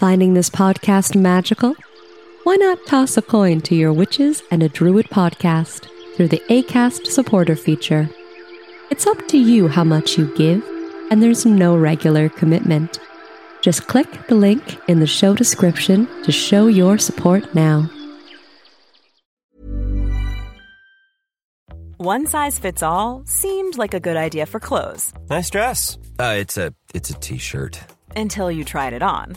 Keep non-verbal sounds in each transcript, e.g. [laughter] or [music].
Finding this podcast magical? Why not toss a coin to your witches and a druid podcast through the ACAST supporter feature? It's up to you how much you give, and there's no regular commitment. Just click the link in the show description to show your support now. One size fits all seemed like a good idea for clothes Nice dress. Uh, it's a it's a t-shirt. until you tried it on.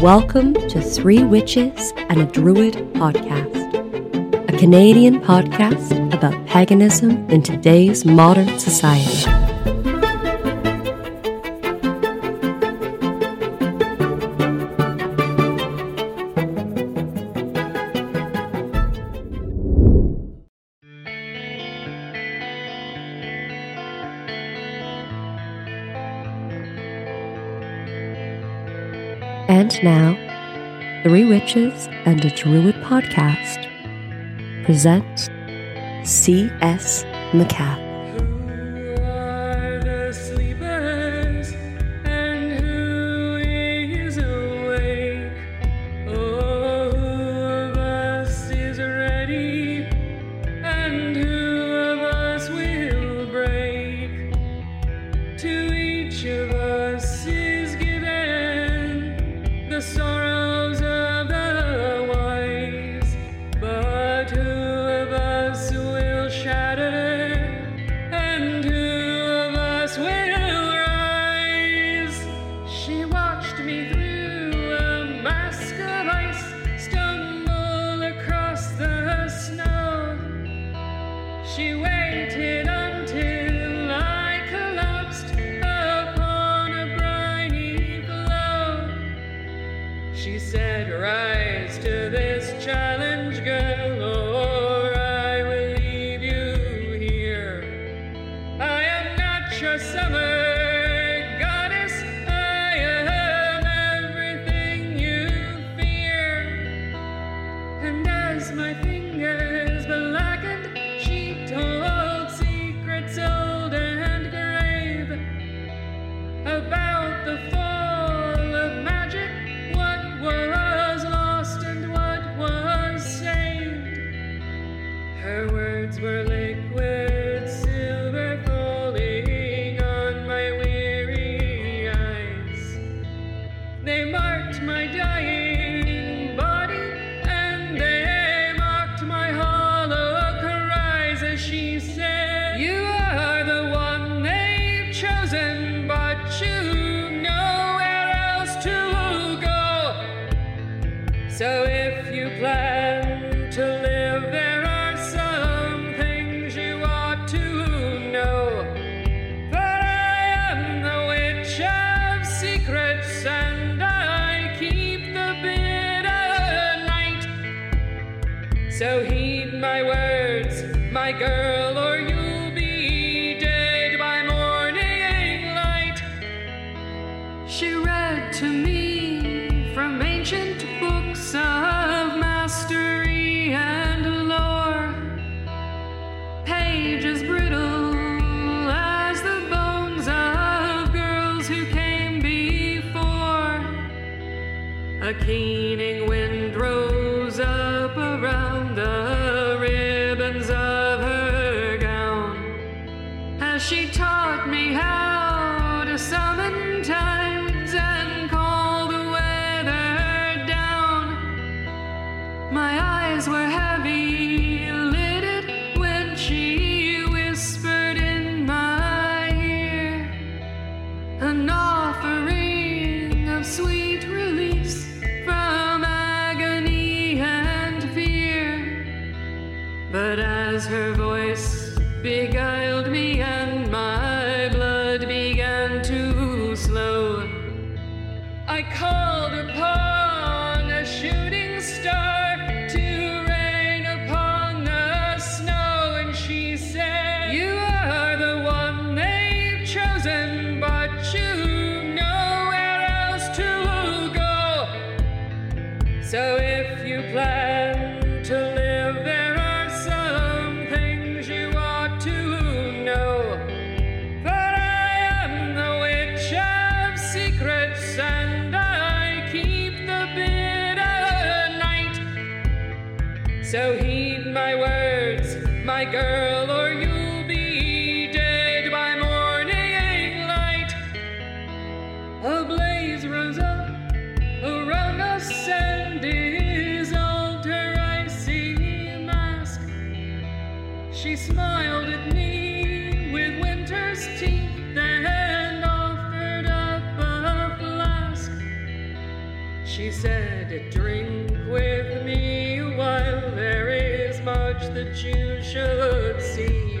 Welcome to Three Witches and a Druid podcast, a Canadian podcast about paganism in today's modern society. And now, Three Witches and a Druid podcast presents C.S. MacCath. That you should see.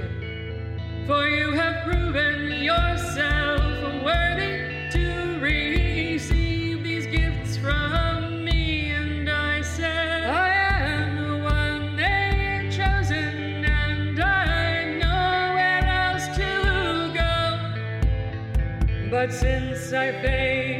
For you have proven yourself worthy to receive these gifts from me. And I said, I am the one they've chosen, and I know where else to go. But since I failed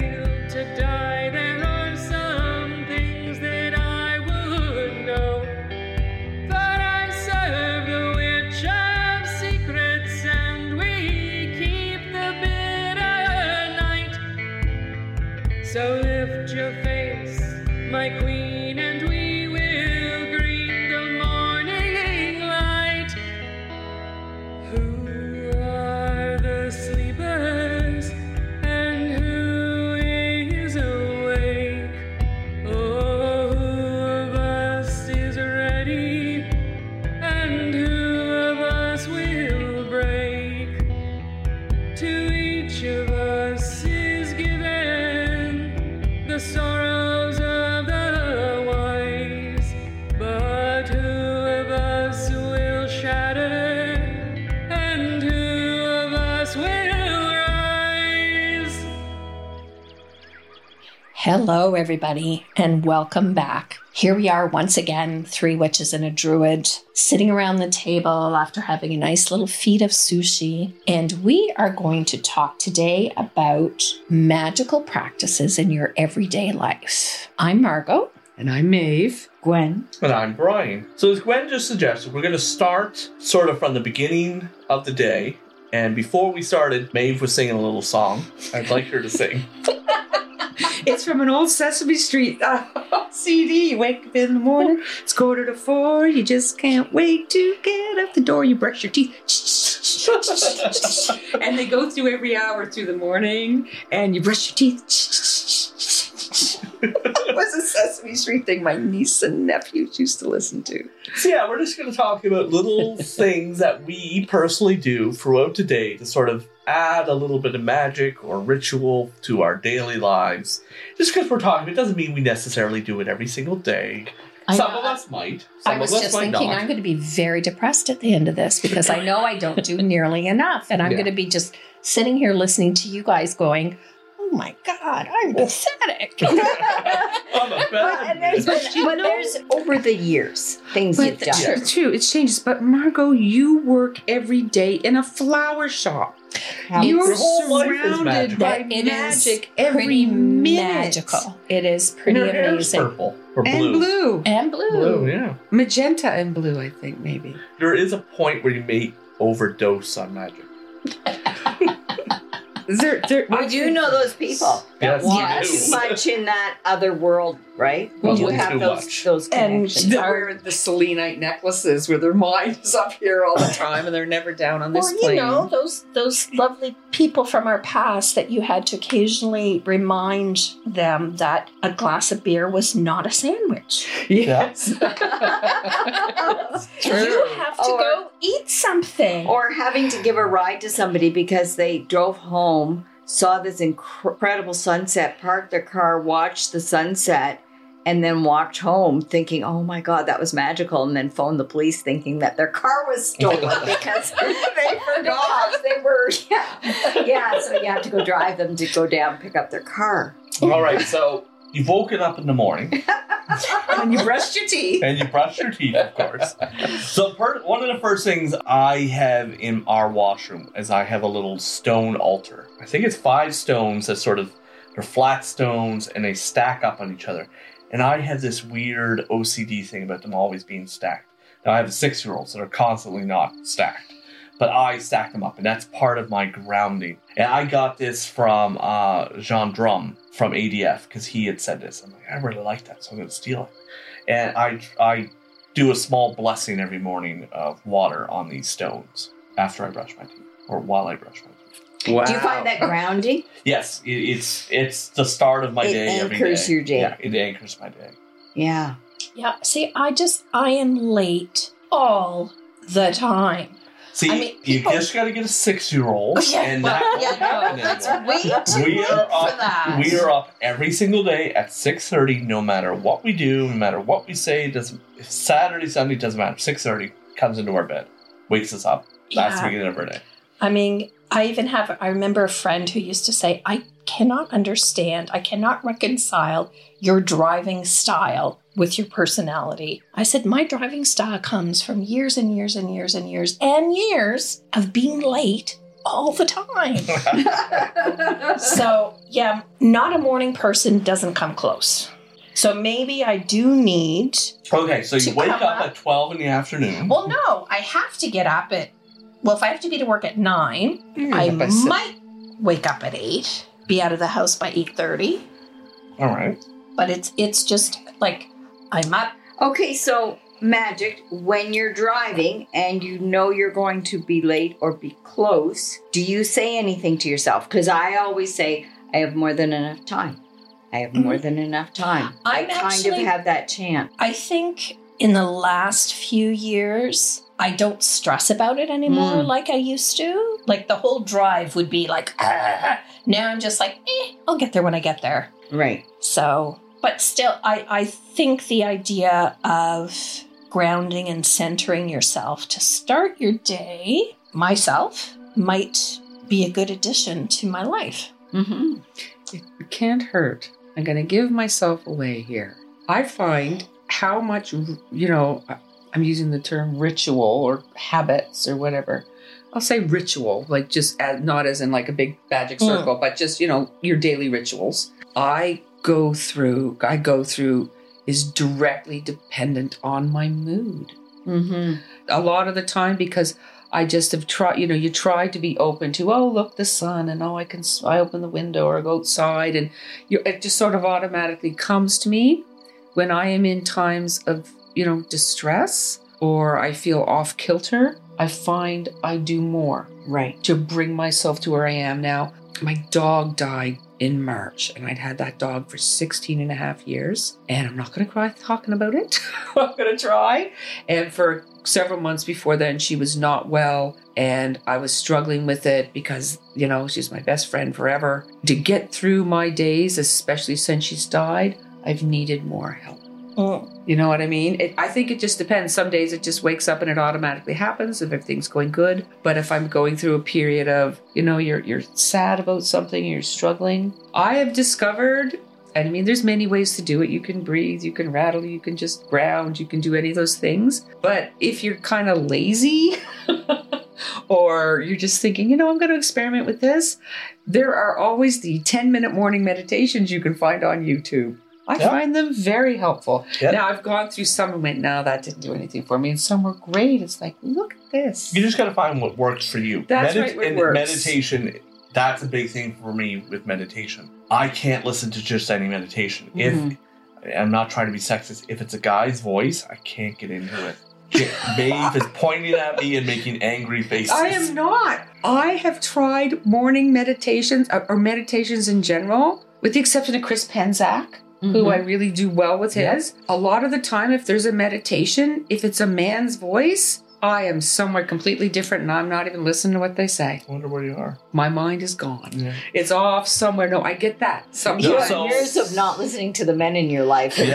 Hello, everybody, and welcome back. Here we are once again, three witches and a druid, sitting around the table after having a nice little feed of sushi. And we are going to talk today about magical practices in your everyday life. I'm Margot. And I'm Maeve. Gwen. And I'm Brian. So, as Gwen just suggested, we're going to start sort of from the beginning of the day. And before we started, Maeve was singing a little song. I'd like her to sing. [laughs] [laughs] It's from an old Sesame Street uh, [laughs] CD. You wake up in the morning, it's quarter to four, you just can't wait to get up the door, you brush your teeth. [laughs] and they go through every hour through the morning, and you brush your teeth. it was a Sesame Street thing my niece and nephews used to listen to. So, yeah, we're just going to talk about little things that we personally do throughout the day to sort of add a little bit of magic or ritual to our daily lives. Just because we're talking, it doesn't mean we necessarily do it every single day. I Some know- of us might. Some I was of us just might thinking not. I'm going to be very depressed at the end of this because I know I don't do [laughs] nearly enough. And I'm Yeah. going to be just sitting here listening to you guys going, oh my God, I'm oh. pathetic. [laughs] [laughs] I'm a bad And there's, but, but there's over the years things But you've done. true, true, it changes. But Margot, you work every day in a flower shop. How- You're Your whole life is surrounded by But it is magic every pretty minute. magical. It is pretty her hair's amazing. purple or And blue. blue. And blue. Blue, yeah. Magenta and blue, I think, maybe. There is a point where you may overdose on magic. Is there, there, Well, you know those people that Yes, you too much in that other world, right? Well, you too have those much. those and connections. they wear the selenite necklaces where their mind is [laughs] up here all the time and they're never down on this Or, you plane. know, those those lovely people from our past that you had to occasionally remind them that a glass of beer was not a sandwich. yes. [laughs] true. You have to Or- go eat something. or having to give a ride to somebody because they drove home, saw this incredible sunset, parked their car, watched the sunset, and then walked home thinking, oh my God, that was magical, and then phoned the police thinking that their car was stolen [laughs] because they forgot they were, yeah. Yeah, so you have to go drive them to go down pick up their car. All right, so you've woken up in the morning [laughs] and you brushed your teeth. and you brushed your teeth, of course. So per- one of the first things I have in our washroom is I have a little stone altar. I think it's five stones that sort of they're flat stones and they stack up on each other. And I have this weird OCD thing about them always being stacked. Now I have six year olds that are constantly not stacked. But I stack them up, and that's part of my grounding. And I got this from uh, Jean Drum from ADF because he had said this. I'm like, I really like that, so I'm going to steal it. And I I do a small blessing every morning of water on these stones after I brush my teeth or while I brush my teeth. Wow. Do you find that grounding? [laughs] Yes, it, it's it's the start of my It day. every anchors day. your day. Yeah, it anchors my day. Yeah. Yeah. See, I just, I am late all the time. See, I mean, you people- just got to get a six-year-old, oh, Yeah, and well, that yeah, no, that's way too we late are for up, that. We are up every single day at six thirty, no matter what we do, no matter what we say. Doesn't Saturday, Sunday doesn't matter. Six thirty comes into our bed, wakes us up. That's the beginning of our day. I mean, I even have, I remember a friend who used to say, I cannot understand, I cannot reconcile your driving style with your personality. I said, My driving style comes from years and years and years and years and years of being late all the time. [laughs] so, yeah, not a morning person doesn't come close. So maybe I do need Okay, so you wake up up- at twelve in the afternoon. Well, no, I have to get up at. Well, if I have to be to work at nine, mm, I up at seven. might wake up at eight, be out of the house by eight thirty. All right. But it's it's just like I'm up. Okay, so magic, when you're driving and you know you're going to be late or be close, do you say anything to yourself? Because I always say, I have more than enough time. I have more mm-hmm. than enough time. I I'm kind actually- of have that chance I think in the last few years, I don't stress about it anymore Mm. like I used to. Like the whole drive would be like, ah. now I'm just like, eh, I'll get there when I get there. Right. So, but still, I, I think the idea of grounding and centering yourself to start your day, myself, might be a good addition to my life. Mm-hmm. It can't hurt. I'm going to give myself away here. I find how much, you know, I'm using the term ritual or habits or whatever. I'll say ritual, like just as, not as in like a big magic Mm. circle, but just, you know, your daily rituals. I go through, I go through is directly dependent on my mood Mm-hmm. a lot of the time because I just have tried, you know, you try to be open to, oh, look, the sun, and oh, I can, I open the window or go outside, and you, it just sort of automatically comes to me when I am in times of, you know, distress or I feel off kilter. I find I do more Right. to bring myself to where I am now. My dog died in March, and I'd had that dog for 16 and a half years. And I'm not going to cry talking about it. [laughs] I'm going to try. And for several months before then, she was not well, and I was struggling with it because, you know, she's my best friend forever. To get through my days, especially since she's died, I've needed more help. Mm. You know what I mean? It, I think it just depends. Some days it just wakes up and it automatically happens if everything's going good. But if I'm going through a period of, you know, you're you're sad about something, you're struggling, I have discovered. I mean, there's many ways to do it. You can breathe, you can rattle, you can just ground, you can do any of those things. But if you're kind of lazy, [laughs] or you're just thinking, you know, I'm going to experiment with this, there are always the 10 minute morning meditations you can find on YouTube. I find them very helpful. Now, I've gone through some and went, no, that didn't do anything for me. And some were great. It's like, look at this. You just got to find what works for you. That's right, what. Meditation, that's a big thing for me with meditation. I can't listen to just any meditation. Mhm. If I'm not trying to be sexist, if it's a guy's voice, I can't get into it. Maeve is pointing at me and making angry faces. I am not. I have tried morning meditations uh, or meditations in general, with the exception of Chris Panzak, who I mm-hmm. really do well with Yeah. his. A lot of the time, if there's a meditation, if it's a man's voice, I am somewhere completely different and I'm not even listening to what they say. I wonder where you are. My mind is gone. Yeah. It's off somewhere. No, I get that. Something. You so- years of not listening to the men in your life. [laughs] I've,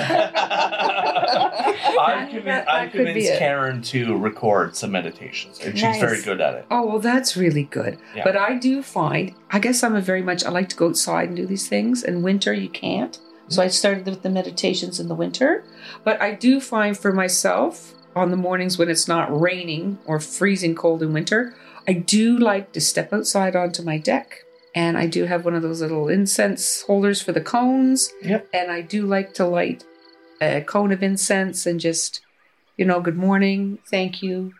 convinced, That- I've that could be convinced. Karen to record some meditations, and she's Nice. very good at it. Oh, well, that's really good. Yeah. But I do find, I guess I'm a very much, I like to go outside and do these things. In winter, you can't. So I started with the meditations in the winter. But I do find for myself, on the mornings when it's not raining or freezing cold in winter, I do like to step outside onto my deck. And I do have one of those little incense holders for the cones. Yep. And I do like to light a cone of incense and just, you know, good morning, thank you,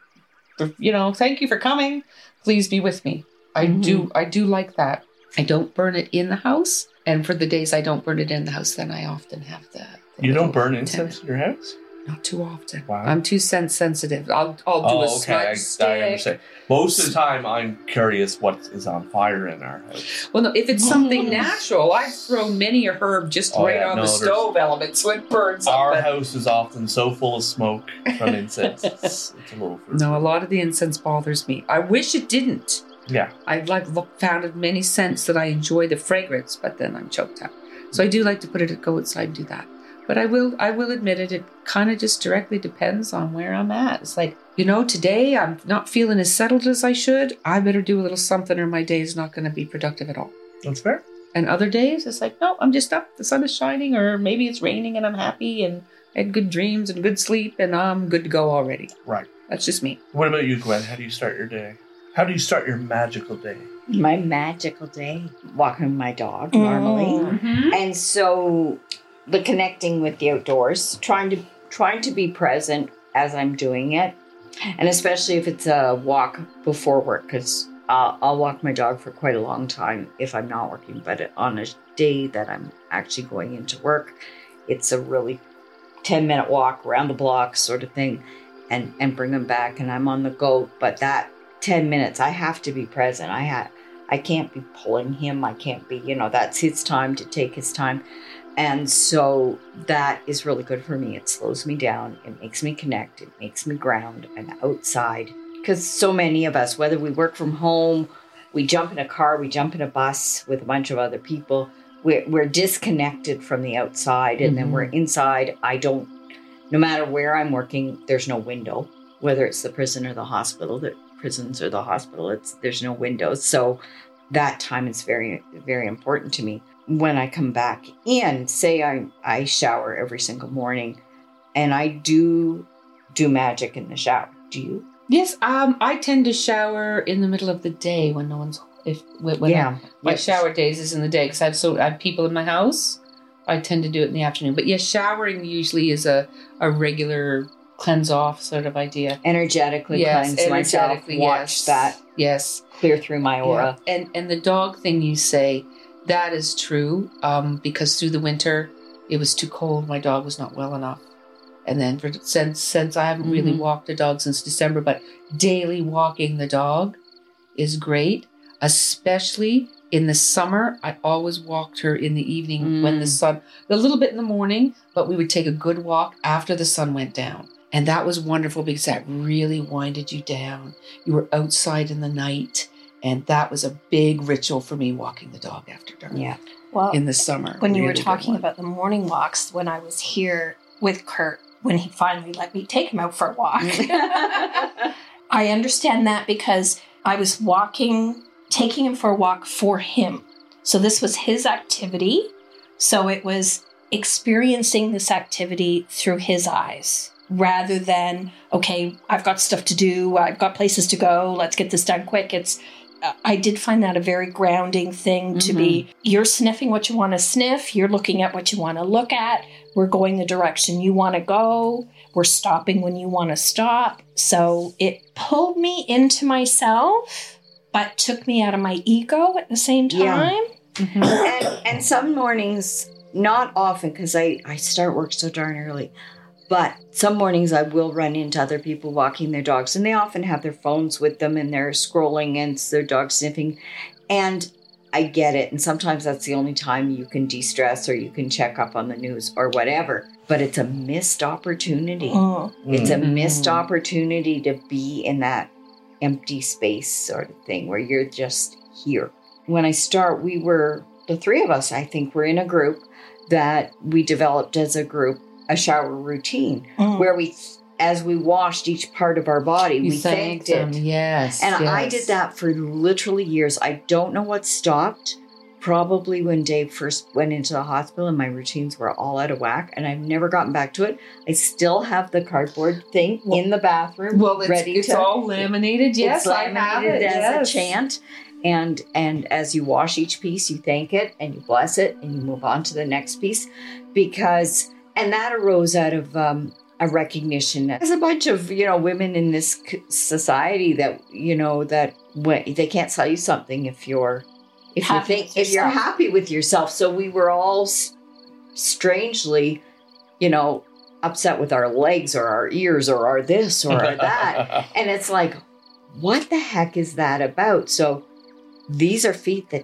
you know, thank you for coming. Please be with me. I do, mm-hmm. I do like that. I don't burn it in the house, and for the days I don't burn it in the house, then I often have the. the You don't burn antenna. incense in your house? Not too often. Wow. I'm too sense sensitive. I'll, I'll do a Oh, smudge okay. I, stick. I understand. Most of the time, I'm curious what is on fire in our house. Well, no, if it's something natural, I've thrown many a herb just Oh, right yeah, on no, the stove element, so it burns. Our but- house is often so full of smoke from [laughs] incense. it's, it's a little. No, a lot of the incense bothers me. I wish it didn't. Yeah. I've like found many scents that I enjoy the fragrance, but then I'm choked up. So I do like to put it go outside and do that. But I will I will admit it. It kind of just directly depends on where I'm at. It's like you know today I'm not feeling as settled as I should. I better do a little something, or my day is not going to be productive at all. That's fair. And other days it's like no, I'm just up. The sun is shining, or maybe it's raining and I'm happy and I had good dreams and good sleep and I'm good to go already. Right. That's just me. What about you, Gwen? How do you start your day? How do you start your magical day? My magical day, walking my dog normally. Mm-hmm. and so the connecting with the outdoors trying to trying to be present as i'm doing it and especially if it's a walk before work because I'll, I'll walk my dog for quite a long time if i'm not working but on a day that i'm actually going into work it's a really 10 minute walk around the block sort of thing and and bring them back and i'm on the go but that 10 minutes i have to be present i have I can't be pulling him. I can't be, you know, that's his time to take his time. And so that is really good for me. It slows me down. It makes me connect. It makes me ground. I'm outside. Because so many of us, whether we work from home, we jump in a car, we jump in a bus with a bunch of other people, we're, we're disconnected from the outside. And then we're mm-hmm. inside. I don't, no matter where I'm working, there's no window, whether it's the prison or the hospital. The prisons or the hospital, it's there's no windows. So that time is very, very important to me. When I come back in, say I I shower every single morning, and I do do magic in the shower. Do you? Yes, um, I tend to shower in the middle of the day when no one's if when Yeah. my Yes. shower days is in the day because I have so I have people in my house. I tend to do it in the afternoon, but yes, showering usually is a a regular cleanse off sort of idea. Energetically yes, cleanse myself. Watch yes. that Yes, clear through my aura. Yeah. And and the dog thing you say that is true um, because through the winter it was too cold. My dog was not well enough. And then for, since since I haven't really Mhm. walked a dog since December, but daily walking the dog is great, especially in the summer. I always walked her in the evening when the Mm. sun, a little bit in the morning, but we would take a good walk after the sun went down. And that was wonderful because that really winded you down. You were outside in the night. And that was a big ritual for me walking the dog after dark Yeah. Well, in the summer. when you were Really good talking about the morning walks, when I was here with Kurt, when he finally let me take him out for a walk, mm. [laughs] I understand that because I was walking, taking him for a walk for him. So this was his activity. So it was experiencing this activity through his eyes rather than, okay, I've got stuff to do, I've got places to go, let's get this done quick. It's uh, I did find that a very grounding thing to be you're sniffing what you want to sniff, you're looking at what you want to look at, we're going the direction you want to go, we're stopping when you want to stop. So it pulled me into myself, but took me out of my ego at the same Yeah. time. and, and some mornings, not often, because I, I start work so darn early, but some mornings I will run into other people walking their dogs, and they often have their phones with them and they're scrolling and their dog sniffing. And I get it. And sometimes that's the only time you can de stress or you can check up on the news or whatever. But it's a missed opportunity. Mm. It's a missed opportunity to be in that empty space sort of thing where you're just here. When I start, we were, the three of us, I think, were in a group that we developed as a group a shower routine Mm. where we, as we washed each part of our body, You we thanked, them, it. Yes. And I did that for literally years. I don't know what stopped. Probably when Dave first went into the hospital and my routines were all out of whack, and I've never gotten back to it. I still have the cardboard thing in the bathroom. Well, it's, ready it's to. all laminated. Yes, it's I have laminated it. as yes. a chant, and and as you wash each piece, you thank it and you bless it, and you move on to the next piece, because and that arose out of um, a recognition as a bunch of you know women in this society that you know that when, they can't sell you something if you're if Happy you think if you're happy with yourself. So we were all strangely, you know, upset with our legs or our ears or our this or our that. [laughs] And it's like, what the heck is that about? So these are feet that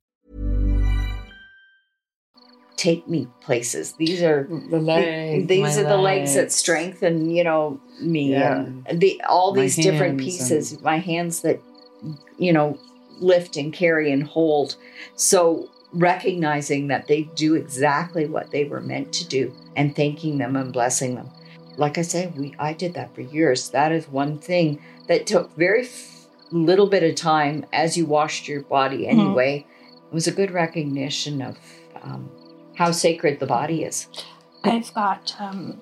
take me places. These are The legs. these are the legs that strengthen, you know, me Yeah. and the all My these different pieces. My hands that you know lift and carry and hold. So recognizing that they do exactly what they were meant to do and thanking them and blessing them. Like I said, we I did that for years. That is one thing that took very f- little bit of time as you washed your body anyway. It was a good recognition of um, how sacred the body is. I've got um,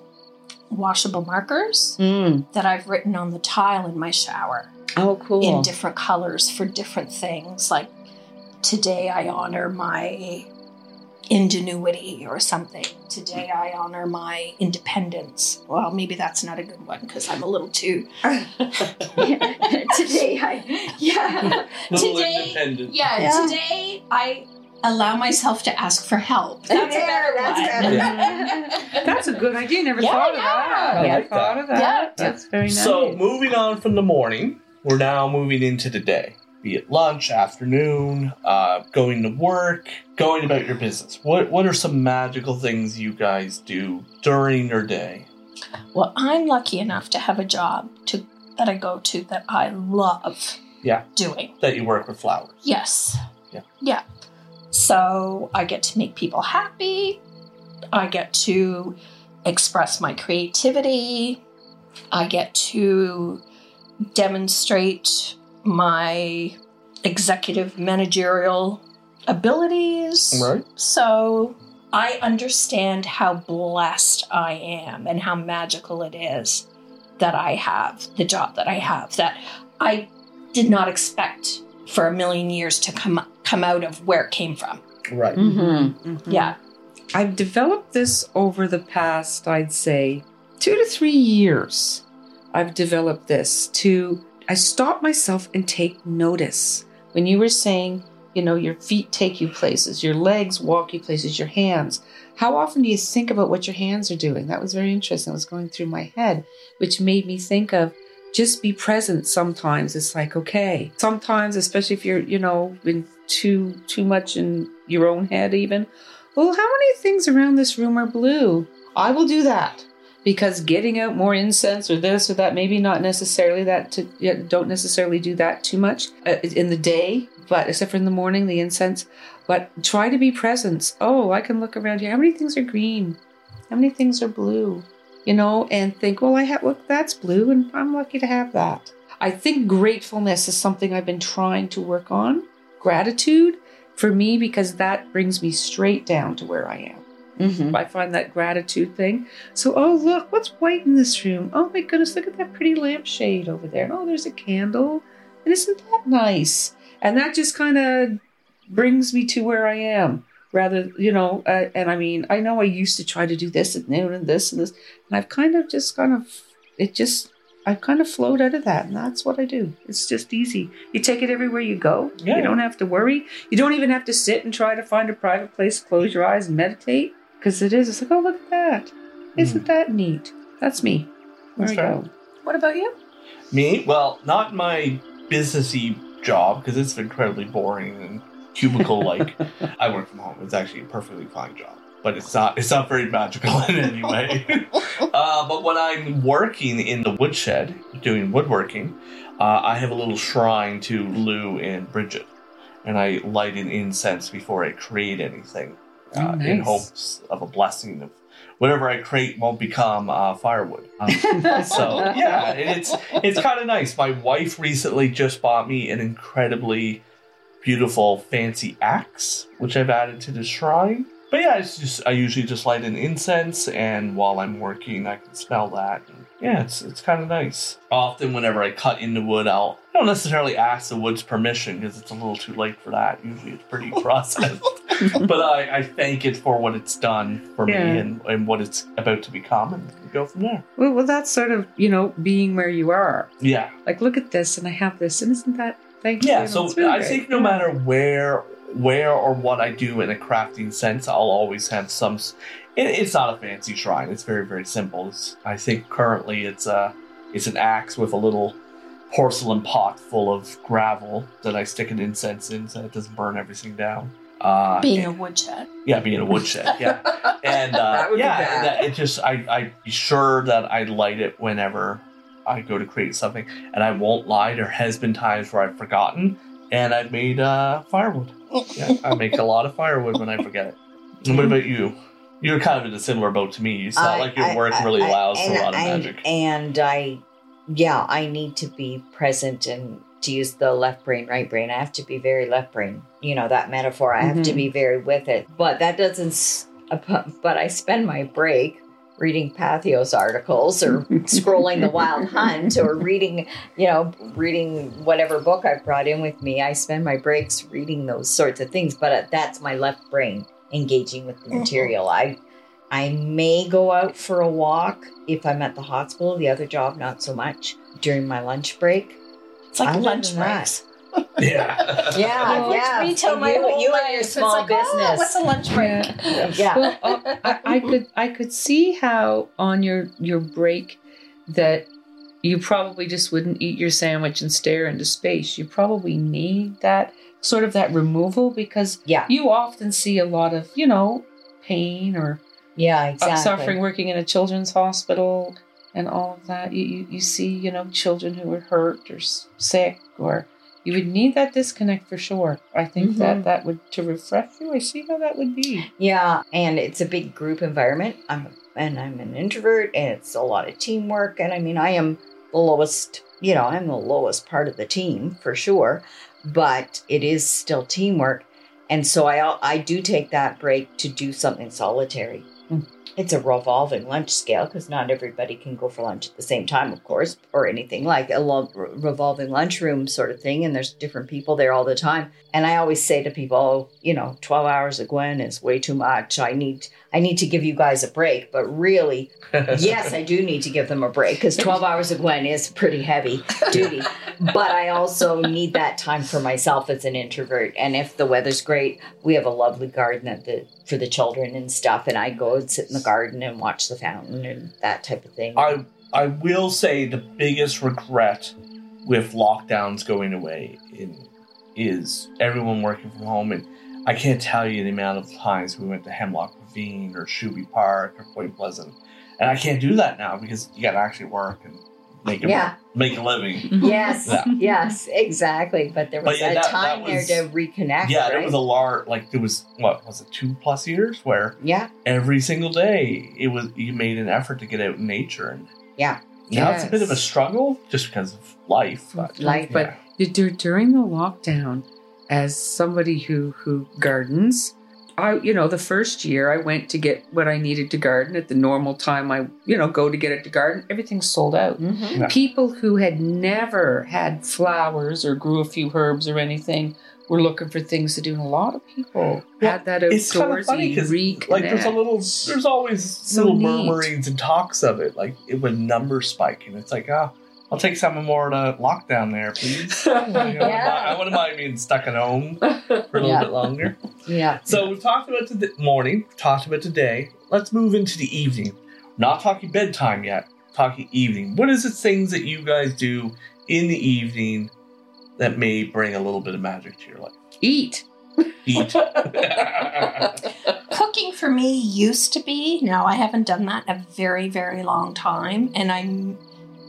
washable markers Mm. that I've written on the tile in my shower Oh, cool. in different colors for different things. Like today, I honor my ingenuity or something. Today, I honor my independence. Well, maybe that's not a good one because I'm a little too. [laughs] [laughs] Today, I yeah. Today- independent. Yeah, Yeah. today I allow myself to ask for help. That's a better that's one. better. [laughs] That's a good idea. Never Yeah, thought of that. I Never like thought of that. Yeah. That's very nice. So, moving on from the morning, we're now moving into the day. Be it lunch, afternoon, uh, going to work, going about your business. What What are some magical things you guys do during your day? Well, I'm lucky enough to have a job to that I go to that I love Yeah. doing. That you work with flowers. Yes. Yeah. Yeah. So I get to make people happy. I get to express my creativity. I get to demonstrate my executive managerial abilities. Right. So I understand how blessed I am and how magical it is that I have the job that I have that I did not expect for a million years to come come out of where it came from. Right. Mm-hmm. Mhm. Yeah. I've developed this over the past, I'd say, two to three years. I've developed this to, I stop myself and take notice. When you were saying, you know, your feet take you places, your legs walk you places, your hands, how often do you think about what your hands are doing? That was very interesting. It was going through my head, which made me think of just be present sometimes. It's like, okay. Sometimes, especially if you're, you know, been too too much in your own head even, well, how many things around this room are blue? I will do that because getting out more incense or this or that, maybe not necessarily that to yeah, don't necessarily do that too much uh, in the day, but except for in the morning, the incense. But try to be present. Oh, I can look around here. How many things are green? How many things are blue? You know, and think, well, I have, look, that's blue, and I'm lucky to have that. I think gratefulness is something I've been trying to work on. Gratitude for me, because that brings me straight down to where I am. Mm-hmm. I find that gratitude thing. So, oh, look, what's white in this room? Oh my goodness, look at that pretty lampshade over there. And oh, there's a candle. And isn't that nice? And that just kind of brings me to where I am. Rather, you know, uh, and I mean, I know I used to try to do this and noon and this and this, and I've kind of just kind of, it just, I've kind of flowed out of that, and that's what I do. It's just easy. You take it everywhere you go. Yeah. You don't have to worry. You don't even have to sit and try to find a private place, close your eyes, and meditate. Because it is. It's like, oh, look at that. Isn't that neat? That's me. There That's we fair. go. What about you? Me? Well, not my businessy job because it's incredibly boring and cubicle like. [laughs] I work from home. It's actually a perfectly fine job, but it's not. It's not very magical [laughs] in any way. [laughs] uh, but when I'm working in the woodshed doing woodworking, uh, I have a little shrine to Lugh and Bridget, and I light an incense before I create anything, uh, Oh, in hopes of a blessing of. Whatever I create won't become uh, firewood. Um, so yeah, and it's it's kind of nice. My wife recently just bought me an incredibly beautiful fancy axe, which I've added to the shrine. But yeah, it's just I usually just light an incense, and while I'm working, I can smell that. And yeah, it's it's kind of nice. Often, whenever I cut into wood, I'll I don't necessarily ask the wood's permission because it's a little too late for that. Usually, it's pretty [laughs] processed. but I, I thank it for what it's done for Yeah. me and, and what it's about to become, and go from there. Well, well, that's sort of, you know, being where you are. Yeah. Like, look at this, and I have this, and isn't that, thank you. Yeah, so I great. think no matter where where or what I do in a crafting sense, I'll always have some. It, it's not a fancy shrine. It's very very simple. It's, I think currently it's a it's an axe with a little porcelain pot full of gravel that I stick an incense in so it doesn't burn everything down. Uh, Being a woodshed. yeah, being a woodshed. Yeah, [laughs] and uh, That would be yeah, bad. that, it just I I be sure that I light it whenever I go to create something, and I won't lie. There has been times where I've forgotten, and I've made uh, firewood. Yeah, I make a lot of firewood when I forget it. And what about you? You're kind of in a similar boat to me. It's not I- like your I- work I- really I- allows for a lot of I- magic. And I, yeah, I need to be present and to use the left brain, right brain. I have to be very left brain. You know that metaphor. I have to Mhm. be very with it. But that doesn't. But I spend my break reading Patheos articles or [laughs] scrolling the Wild Hunt or reading, you know, reading whatever book I've brought in with me. I spend my breaks reading those sorts of things. But uh, that's my left brain engaging with the material. I I may go out for a walk if I'm at the hospital. The other job, not so much during my lunch break. It's like Other lunch than that- breaks. [laughs] yeah. Yeah, Well, yeah. Retail for my you, whole you life. and your small like, oh, business. what's a lunch break? yeah. [laughs] Well, uh, I, I could I could see how on your your break that you probably just wouldn't eat your sandwich and stare into space. You probably need that sort of that removal because Yeah. you often see a lot of you know pain or yeah, uh, exactly. suffering working in a children's hospital and all of that. You, you you see you know children who are hurt or sick or you would need that disconnect for sure. I think Mhm. that that would to refresh you. I see how that would be. Yeah, and it's a big group environment. I'm and I'm an introvert, and it's a lot of teamwork. And I mean, I am the lowest. You know, I'm the lowest part of the team for sure, but it is still teamwork. And so I I do take that break to do something solitary. Mm. It's a revolving lunch scale because not everybody can go for lunch at the same time, of course, or anything like a lo- revolving lunchroom sort of thing. And there's different people there all the time. And I always say to people, oh, you know, 12 hours of Gwen is way too much. I need I need to give you guys a break. But really, [laughs] yes, I do need to give them a break because 12 hours of Gwen is pretty heavy duty. but I also need that time for myself as an introvert. And if the weather's great, we have a lovely garden at the for the children and stuff. And I go and sit in the garden and watch the fountain and that type of thing. I I will say the biggest regret with lockdowns going away in is everyone working from home and I can't tell you the amount of times we went to Hemlock Ravine or Shubie Park or Point Pleasant. And I can't do that now because you gotta actually work and make a Yeah. make a living. Mm-hmm. Yes, Yeah. yes, exactly. But there But was yeah, a that- time that was- there to reconnect. Yeah, right? there was a large like there was what was it two plus years where yeah, every single day it was you made an effort to get out in nature and yeah, now it's a bit of a struggle just because of life. But, Life, but you do- during the lockdown, as somebody who who gardens, I you know the first year I went to get what I needed to garden at the normal time I you know go to get it to garden. Everything's sold out. Mhm. Yeah. People who had never had flowers or grew a few herbs or anything were looking for things to do. And a lot of people Well, had that it's kind of funny outdoorsy because reconnect. like there's a little there's always So little neat. murmurings and talks of it like it, when numbers spike and it's like ah I'll take some more to lockdown there please. You know, Yeah. I wouldn't mind being stuck at home for a little Yeah. bit longer. yeah. So we've talked about the morning, talked about today. Let's move into the evening. Not talking bedtime yet. Talking evening. What is the things that you guys do in the evening that may bring a little bit of magic to your life? Eat. Eat. [laughs] [laughs] Cooking for me used to be. Now I haven't done that in a very, very long time, and I'm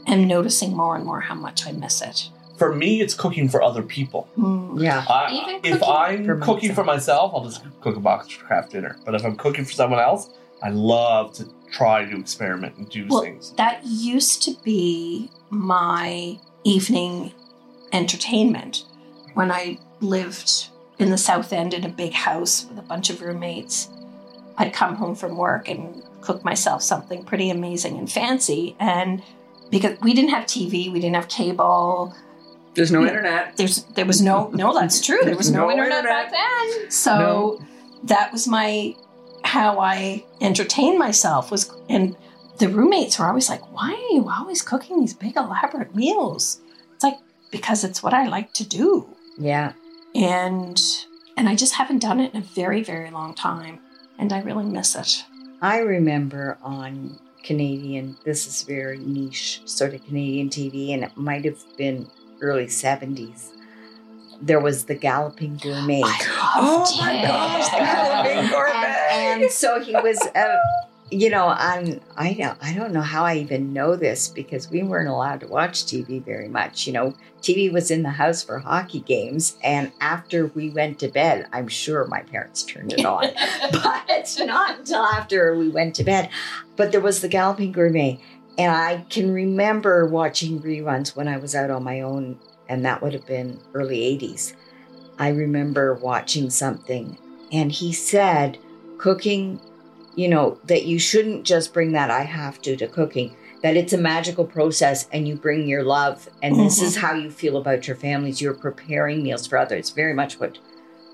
am noticing more and more how much I miss it. for me, it's cooking for other people. Mm. Yeah. I, Even if cooking I'm for cooking for myself, I'll just cook a box of Kraft Dinner. But if I'm cooking for someone else, I love to try to experiment and do Well, things. that used to be my evening entertainment when I lived in the South End in a big house with a bunch of roommates. I'd come home from work and cook myself something pretty amazing and fancy. And because we didn't have TV, we didn't have cable, There's no internet. there's there was no no that's true there was no, No internet, internet. back then so No. that was my how i entertained myself was and the roommates were always like why are you always cooking these big elaborate meals it's like because it's what i like to do Yeah. and and i just haven't done it in a very very long time and i really miss it I remember on Canadian, this is very niche sort of Canadian TV, and it might have been early 70s. There was the Galloping Gourmet. [gasps] Oh my it. gosh, the Galloping Gourmet. [laughs] And, and [laughs] so he was, uh, you know, on I don't I don't know how I even know this because we weren't allowed to watch TV very much. You know, TV was in the house for hockey games, and after we went to bed, I'm sure my parents turned it on, [laughs] but it's not until after we went to bed. But there was the Galloping Gourmet, and I can remember watching reruns when I was out on my own, and that would have been early 80s. I remember watching something, and he said, cooking, you know, that you shouldn't just bring that I have to to cooking, that it's a magical process and you bring your love, and this is mm-hmm. how you feel about your families. You're preparing meals for others. Very much what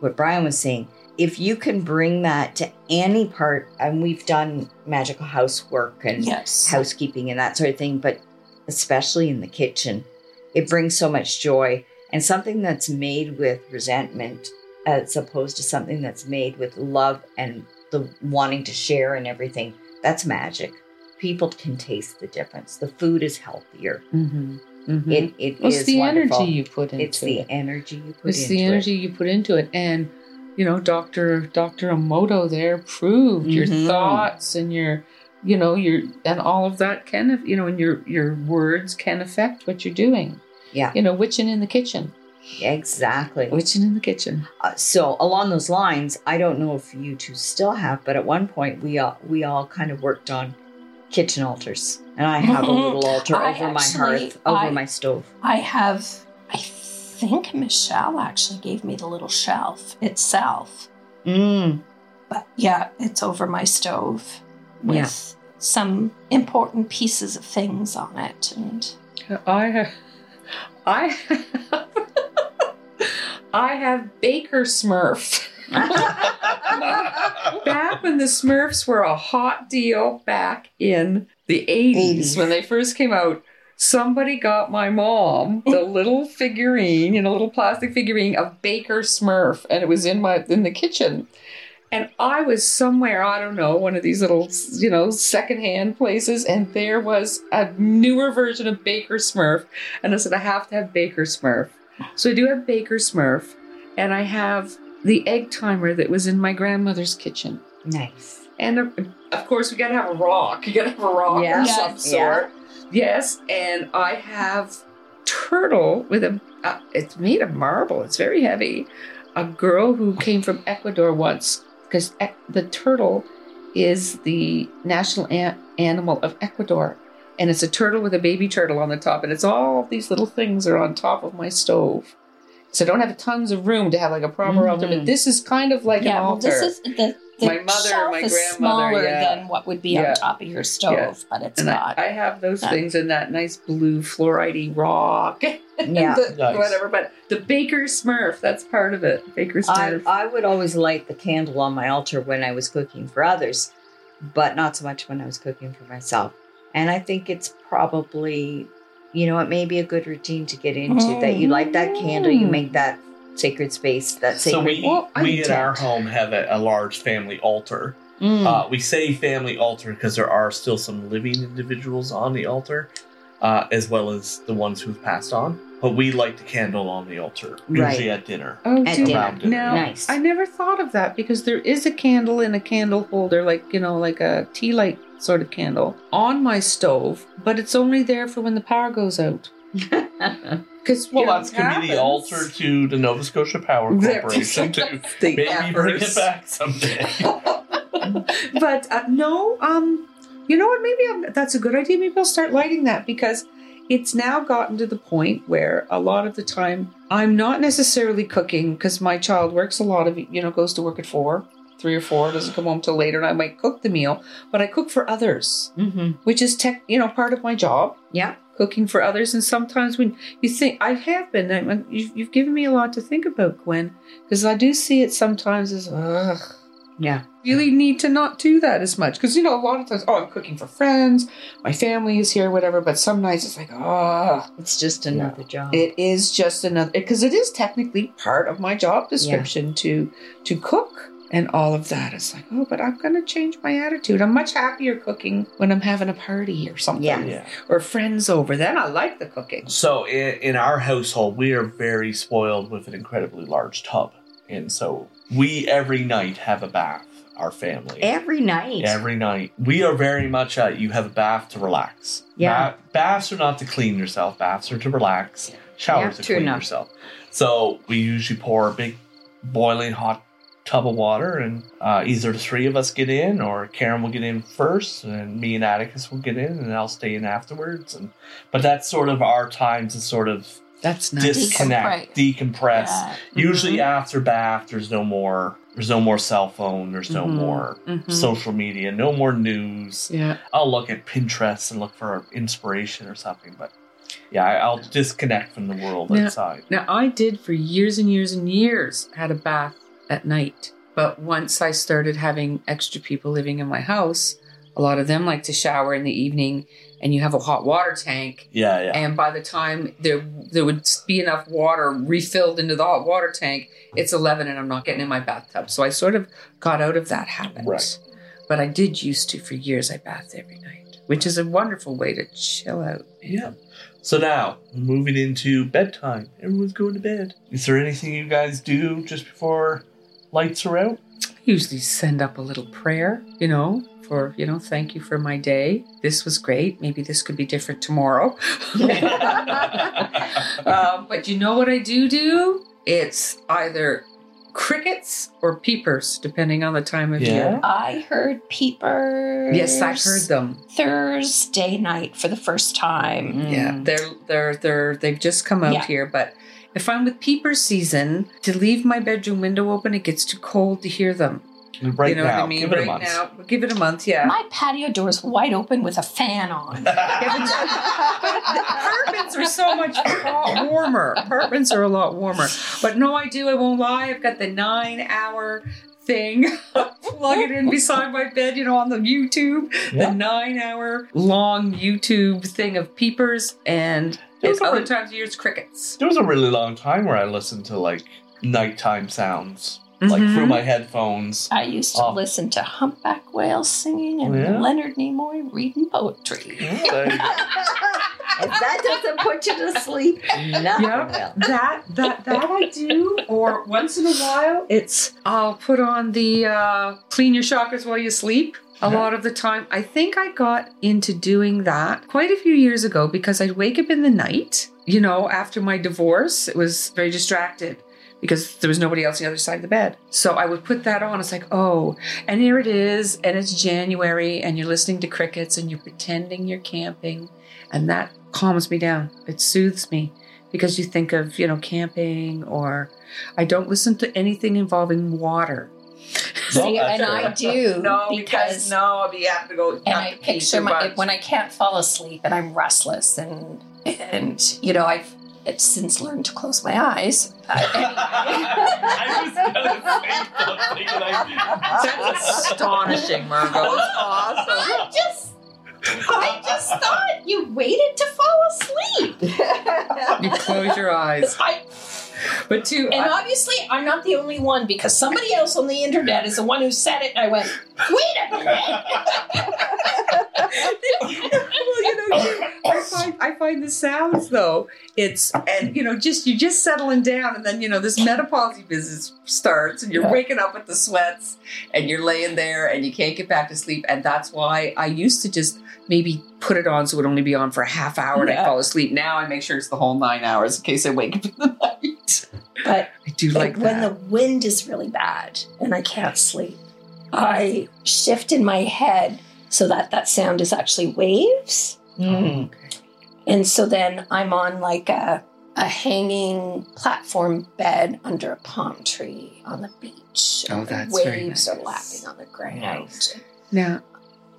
what Brian was saying. If you can bring that to any part, and we've done magical housework and yes housekeeping and that sort of thing, but especially in the kitchen, it brings so much joy. And something that's made with resentment, as opposed to something that's made with love and the wanting to share and everything, that's magic. People can taste the difference. The food is healthier. Mm-hmm. It it Well, it's is the wonderful. energy you put into It's the it. energy you put it's the it. energy you put into it and you know dr dr Emoto there proved your Mhm. thoughts and your you know your and all of that can you know and your your words can affect what you're doing Yeah. you know witching in the kitchen Exactly. witching in the kitchen Uh, so along those lines, I don't know if you two still have, but at one point we all we all kind of worked on kitchen altars, and I have a [laughs] little altar I over my hearth, over I- my stove. I have, I think Michelle actually gave me the little shelf itself. Mm. But yeah, it's over my stove with Yeah. some important pieces of things on it. And i have i have [laughs] i have baker smurf [laughs] back when the Smurfs were a hot deal back in the 80s, 80s. when they first came out, somebody got my mom the [laughs] little figurine, you know, little plastic figurine of Baker Smurf, and it was in my in the kitchen. And I was somewhere, I don't know, one of these little, you know, secondhand places, and there was a newer version of Baker Smurf. And I said, I have to have Baker Smurf. So I do have Baker Smurf, and I have the egg timer that was in my grandmother's kitchen. nice. And of, of course, we gotta have a rock. You gotta have a rock Yeah. of some Yes. sort. Yes, and I have turtle with a. Uh, it's made of marble. It's very heavy. A girl who came from Ecuador once, because e- the turtle is the national an- animal of Ecuador, and it's a turtle with a baby turtle on the top, and it's all these little things are on top of my stove. So I don't have tons of room to have like a proper altar, but this is kind of like Mm-hmm. yeah, an well, altar. this is the, the My mother, shelf my is smaller yeah. than what would be Yeah. on top of your stove, Yeah. but it's and I. I have those Yeah. things in that nice blue fluorite rock. [laughs] Yeah. The- Nice. Whatever, but the Baker Smurf, that's part of it. Baker I, Smurf. I would always light the candle on my altar when I was cooking for others, but not so much when I was cooking for myself. And I think it's probably, you know, it may be a good routine to get into that you light that candle, you make that sacred space, that So sacred. we Well, we in our home have a, a large family altar. Mm. Uh, we say family altar because there are still some living individuals on the altar, uh, as well as the ones who've passed on. But we light the candle on the altar, usually at dinner. oh, at do- dinner. Now, Nice. I never thought of that because there is a candle in a candle holder, like, you know, like a tea light sort of candle on my stove, but it's only there for when the power goes out. [laughs] Because Well, that's gonna be the altar to the Nova Scotia Power Corporation [laughs] to The maybe bring it back someday. [laughs] but uh, no, um, you know what? Maybe I'm, that's a good idea. Maybe I'll start lighting that because it's now gotten to the point where a lot of the time I'm not necessarily cooking because my child works a lot of you know goes to work at four, three or four, doesn't come home till later, and I might cook the meal, but I cook for others, hmm which is tech, you know, part of my job Yeah. cooking for others. And sometimes when you think, I have been, I, I- you've, you've given me a lot to think about, Gwen, because I do see it sometimes as, ugh, Yeah. really need to not do that as much. Because, you know, a lot of times, oh, I'm cooking for friends, my family is here, whatever, but some nights it's like, ah, It's just another job. it is just another, because it is technically part of my job description to to cook. And all of that. It's like, oh, but I'm going to change my attitude. I'm much happier cooking when I'm having a party or something Yeah. yeah. or friends over. Then I like the cooking. So in, in our household, we are very spoiled with an incredibly large tub, and so we every night have a bath. Our family Every night. every night. We are very much a you have a bath to relax. Yeah. Ba- baths are not to clean yourself. Baths are to relax. Showers Yeah, to true clean enough. yourself. So we usually pour a big boiling hot tub of water, and uh, either the three of us get in, or Karen will get in first, and me and Atticus will get in, and I'll stay in afterwards. And but that's sort of our time to sort of That's nice. disconnect, decompress. Yeah. Usually after bath, there's no more. There's no more cell phone. There's no Mhm. more Mhm. social media. No more news. Yeah. I'll look at Pinterest and look for inspiration or something, but yeah, I- I'll disconnect from the world Now- outside. Now, I did for years and years and years had a bath at night. But once I started having extra people living in my house, a lot of them like to shower in the evening and you have a hot water tank. Yeah, yeah. And by the time there there would be enough water refilled into the hot water tank, it's 11 and I'm not getting in my bathtub. So I sort of got out of that habit. Right. But I did used to for years. I bathed every night, which is a wonderful way to chill out. Yeah. So now, moving into bedtime. Everyone's going to bed. Is there anything you guys do just before lights are out? I usually send up a little prayer, you know, for, you know, thank you for my day. This was great. Maybe this could be different tomorrow. [laughs] um, but you know what I do do? It's either crickets or peepers, depending on the time of Yeah. year. I heard peepers. Yes, I've heard them. Thursday night for the first time. Yeah, they're they're they're they've just come out Yeah. here, but if I'm with peeper season, to leave my bedroom window open, it gets too cold to hear them. Right you know now, what I mean? give it right a month. now, give it a month. Yeah. My patio door is wide open with a fan on. Yeah, [laughs] but, but the apartments are so much [laughs] warmer. Apartments are a lot warmer. But no, I do. I won't lie. I've got the nine-hour thing. [laughs] Plug it in beside my bed. You know, on the YouTube, Yeah. the nine-hour long YouTube thing of peepers, and Those at other are- times of year it's crickets. There was a really long time where I listened to like nighttime sounds, like Mhm. through my headphones. I used to Oh. listen to humpback whales singing and Yeah. Leonard Nimoy reading poetry. Yeah, there you go. [laughs] if that doesn't put you to sleep, nothing Yeah, will. that that that I do. Or once in a while, it's I'll put on the uh, clean your chakras while you sleep. A lot of the time. I think I got into doing that quite a few years ago because I'd wake up in the night, you know, after my divorce. It was very distracted because there was nobody else on the other side of the bed. So I would put that on. It's like, oh, and here it is, and it's January, and you're listening to crickets, and you're pretending you're camping, and that calms me down. It soothes me because you think of, you know, camping, or I don't listen to anything involving water. [laughs] See, and I do [laughs] No, because, because no, you have to go. and I picture my when I can't fall asleep and I'm restless and and you know I've it's since learned to close my eyes. [laughs] I was gonna say something, and That's astonishing, Margo. It's awesome. I just I just thought you waited to fall asleep. You close your eyes. I, But to and I- obviously I'm not the only one because somebody else on the internet is the one who said it and I went, wait a minute. [laughs] well, you know, I find I find the sounds though. It's and you know, just you're just settling down, and then you know this menopause business starts, and you're waking up with the sweats, and you're laying there, and you can't get back to sleep, and that's why I used to just maybe put it on so it would only be on for a half hour and I fall asleep. Now I make sure it's the whole nine hours in case I wake up in the [laughs] night. But I do like when the wind is really bad and I can't sleep, I shift in my head so that that sound is actually waves. Mm. And so then I'm on like a, a hanging platform bed under a palm tree on the beach. Oh, that's very waves are nice. lapping on the ground. Nice. now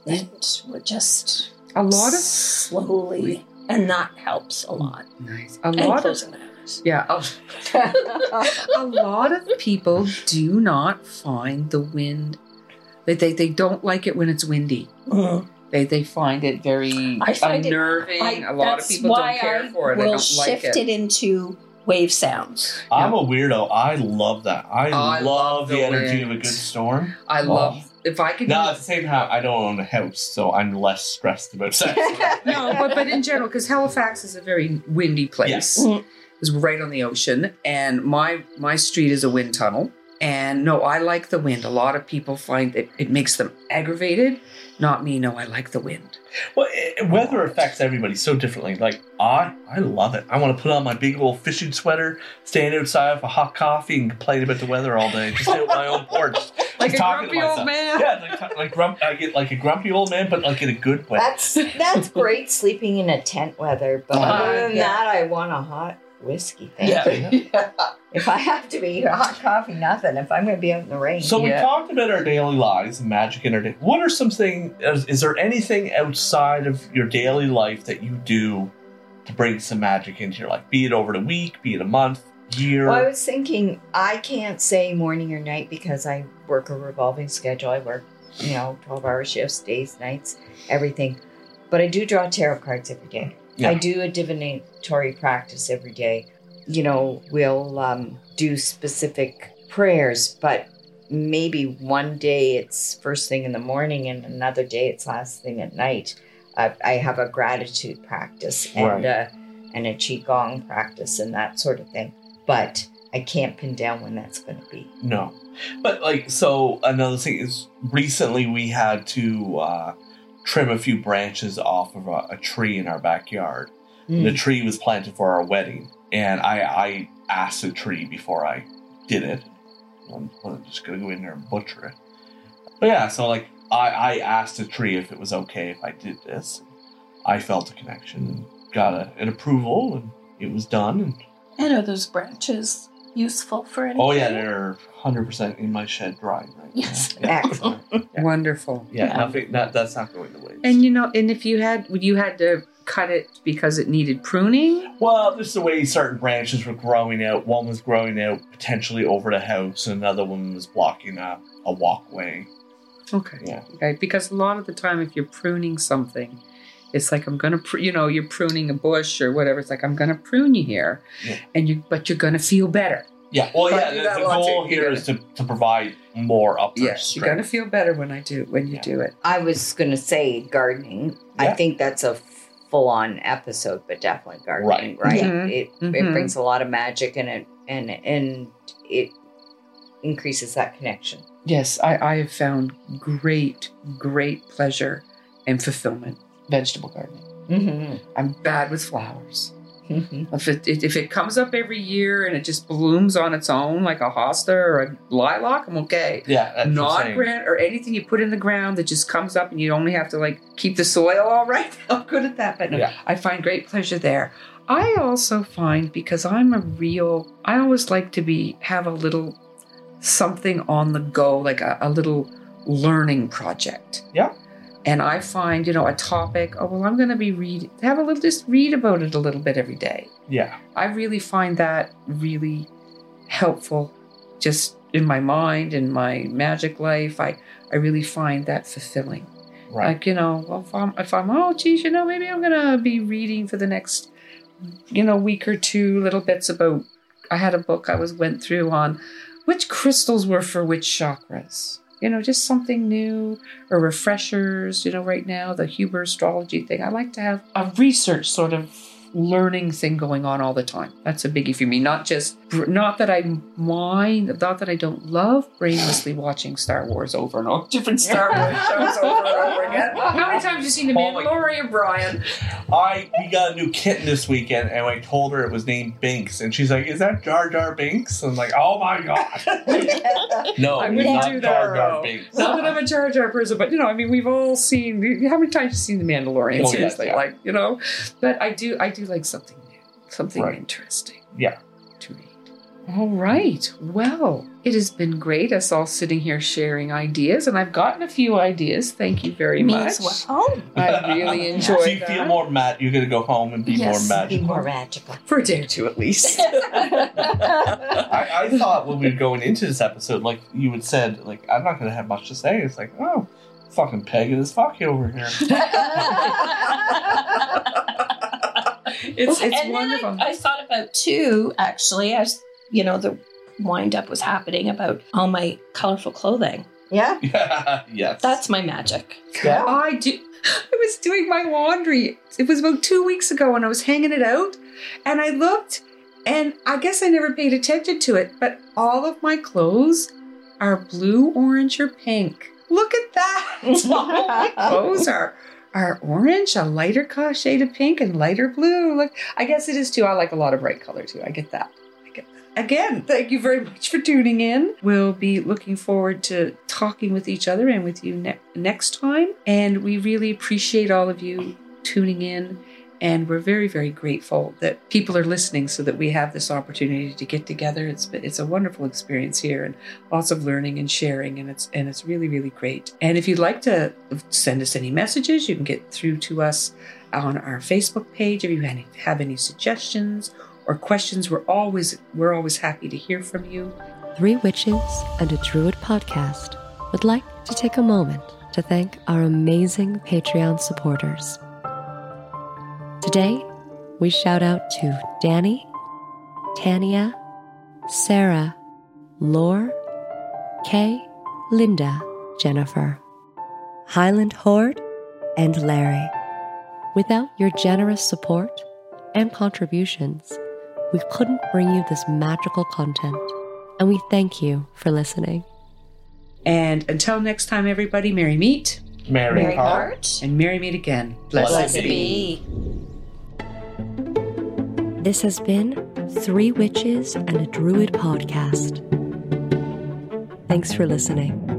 And we're just a lot of slowly, and that helps a lot. nice a And lot of closing the eyes. yeah. a- [laughs] a lot of people do not find the wind they, they, they don't like it when it's windy Mhm. they, they find it very I find it- unnerving I- a lot of people don't care I for it they will don't like shift it, it into wave sounds. I'm a weirdo. I love that. I, I love, love the, the energy of a good storm. i Oh. love if i could Now, at the same time, I don't own a house, so I'm less stressed about sex. [laughs] no but, but in general because halifax is a very windy place Yes. Mhm. it's right on the ocean and my my street is a wind tunnel and no i like the wind a lot of people find that it makes them aggravated not me no i like the wind Well, it, weather affects everybody so differently. Like I, I love it. I want to put on my big old fishing sweater, stand outside with a hot coffee, and complain about the weather all day, just out on my own porch, [laughs] Like a talking to grumpy old myself. man. Yeah, like like grump. I get like a grumpy old man, but like in a good way. That's that's [laughs] great sleeping in a tent weather, but Uh, other than yeah. that, I want a hot whiskey. Thank Yeah. you. [laughs] If I have to be hot coffee, nothing. If I'm going to be out in the rain, So we talked about our daily lives and magic in our day. What are some things? Is, is there anything outside of your daily life that you do to bring some magic into your life? Be it over the week, be it a month, year. Well, I was thinking I can't say morning or night because I work a revolving schedule. I work, you know, 12 hour shifts, days, nights, everything. But I do draw tarot cards every day. Yeah. I do a divinatory practice every day. You know, we'll um, do specific prayers, but maybe one day it's first thing in the morning and another day it's last thing at night. Uh, I have a gratitude practice and Right. uh, and a qigong practice and that sort of thing. But I can't pin down when that's going to be. No. But like so another thing is recently we had to uh trim a few branches off of a, a tree in our backyard. Mm. The tree was planted for our wedding and I I asked the tree before I did it. I'm, I'm just gonna go in there and butcher it. But yeah, so like I, I asked the tree if it was okay if I did this. I felt a connection and got a, an approval and it was done and And are those branches useful for anything? oh yeah, they're hundred percent in my shed drying right now. Yes. Yeah. Excellent. wonderful Yeah, Yeah. nothing. That that's not going to waste. and you know and if you had you had to cut it because it needed pruning well, just the way certain branches were growing out. One was growing out potentially over the house, and another one was blocking a, a walkway. okay Yeah. Okay, because a lot of the time, if you're pruning something, it's like I'm gonna, pr- you know, you're pruning a bush or whatever. It's like I'm gonna prune you here, Yeah. and you, but you're gonna feel better. Yeah. Well, But yeah. you The, got the goal you here gotta- is to, to provide more upper Yes, you're gonna feel better when I do when you Yeah. do it. I was going to say gardening. I think that's a full on episode, but definitely gardening, Right. right? Mhm. It, Mhm. it brings a lot of magic and it, and and it increases that connection. Yes, I, I have found great, great pleasure and fulfillment vegetable gardening. Mm-hmm. I'm bad with flowers. Mm-hmm. If it if it comes up every year and it just blooms on its own like a hosta or a lilac, I'm okay. Yeah, that's Not grant or anything you put in the ground that just comes up and you only have to like keep the soil all right. [laughs] I'm good at that, but no, Yeah. I find great pleasure there. I also find because I'm a real, I always like to be have a little something on the go, like a, a little learning project. Yeah. And I find, you know, a topic. Oh well, I'm going to be read have a little just read about it a little bit every day. Yeah, I really find that really helpful just in my mind in my magic life. I, I really find that fulfilling. right. Like, you know, well, if I'm, if I'm, oh, geez, you know, maybe I'm going to be reading for the next, you know, week or two little bits about, I had a book I was went through on which crystals were for which chakras. You know, just something new or refreshers, you know, right now, the Huber astrology thing. I like to have a research sort of learning thing going on all the time. That's a biggie for me. Not just, not that I mind, not that I don't love brainlessly watching Star Wars over and over, different Star Wars shows over and over again. How many times have you seen The Oh Mandalorian, Brian? I we got a new kitten this weekend, and I told her it was named Binks, and she's like, "Is that Jar Jar Binks?" I'm like, "Oh my god, [laughs] no, I wouldn't not do that. Jar Jar. Binks." Not that I'm a Jar Jar person, but you know, I mean, we've all seen. How many times have you seen The Mandalorian? Oh, Seriously, yeah. like you know. But I do, I do like something new, something Right. interesting. Yeah. To read. All right. Well, it has been great us all sitting here sharing ideas, and I've gotten a few ideas. Thank you very Me much. as well. I really [laughs] enjoyed So you that. feel more mad. You're gonna go home and be Yes, more Be more magical. for a day or two at least. [laughs] I, I thought when we were going into this episode, like you had said, like I'm not gonna have much to say. It's like, oh, fucking pegging as fuck over here. [laughs] it's it's and then wonderful. I, I thought about two actually, as you know, the wind up was happening about all my colorful clothing. Yeah. yeah, [laughs] yes. That's my magic. yeah. I do. I was doing my laundry. It was about two weeks ago, and I was hanging it out, and I looked, and I guess I never paid attention to it, but all of my clothes are blue, orange, or pink. Look at that! [laughs] all my clothes are are orange, a lighter co- shade of pink, and lighter blue. Look, I guess it is too. I like a lot of bright color too. I get that. Again, thank you very much for tuning in. We'll be looking forward to talking with each other and with you ne- next time. And we really appreciate all of you tuning in. And we're very, very grateful that people are listening so that we have this opportunity to get together. It's it's a wonderful experience here and lots of learning and sharing and it's and it's really, really great. And if you'd like to send us any messages, you can get through to us on our Facebook page. If you have any suggestions or questions, we're always we're always happy to hear from you. Three Witches and a Druid podcast would like to take a moment to thank our amazing Patreon supporters. Today, we shout out to Danny, Tania, Sarah, Lore, Kay, Linda, Jennifer, Highland Horde, and Larry. Without your generous support and contributions, we couldn't bring you this magical content, and we thank you for listening. And until next time, everybody, merry meet merry, Mary Hart. Hart. and merry meet again. Bless Blessed Blessed be. This has been Three Witches and a Druid podcast. Thanks for listening.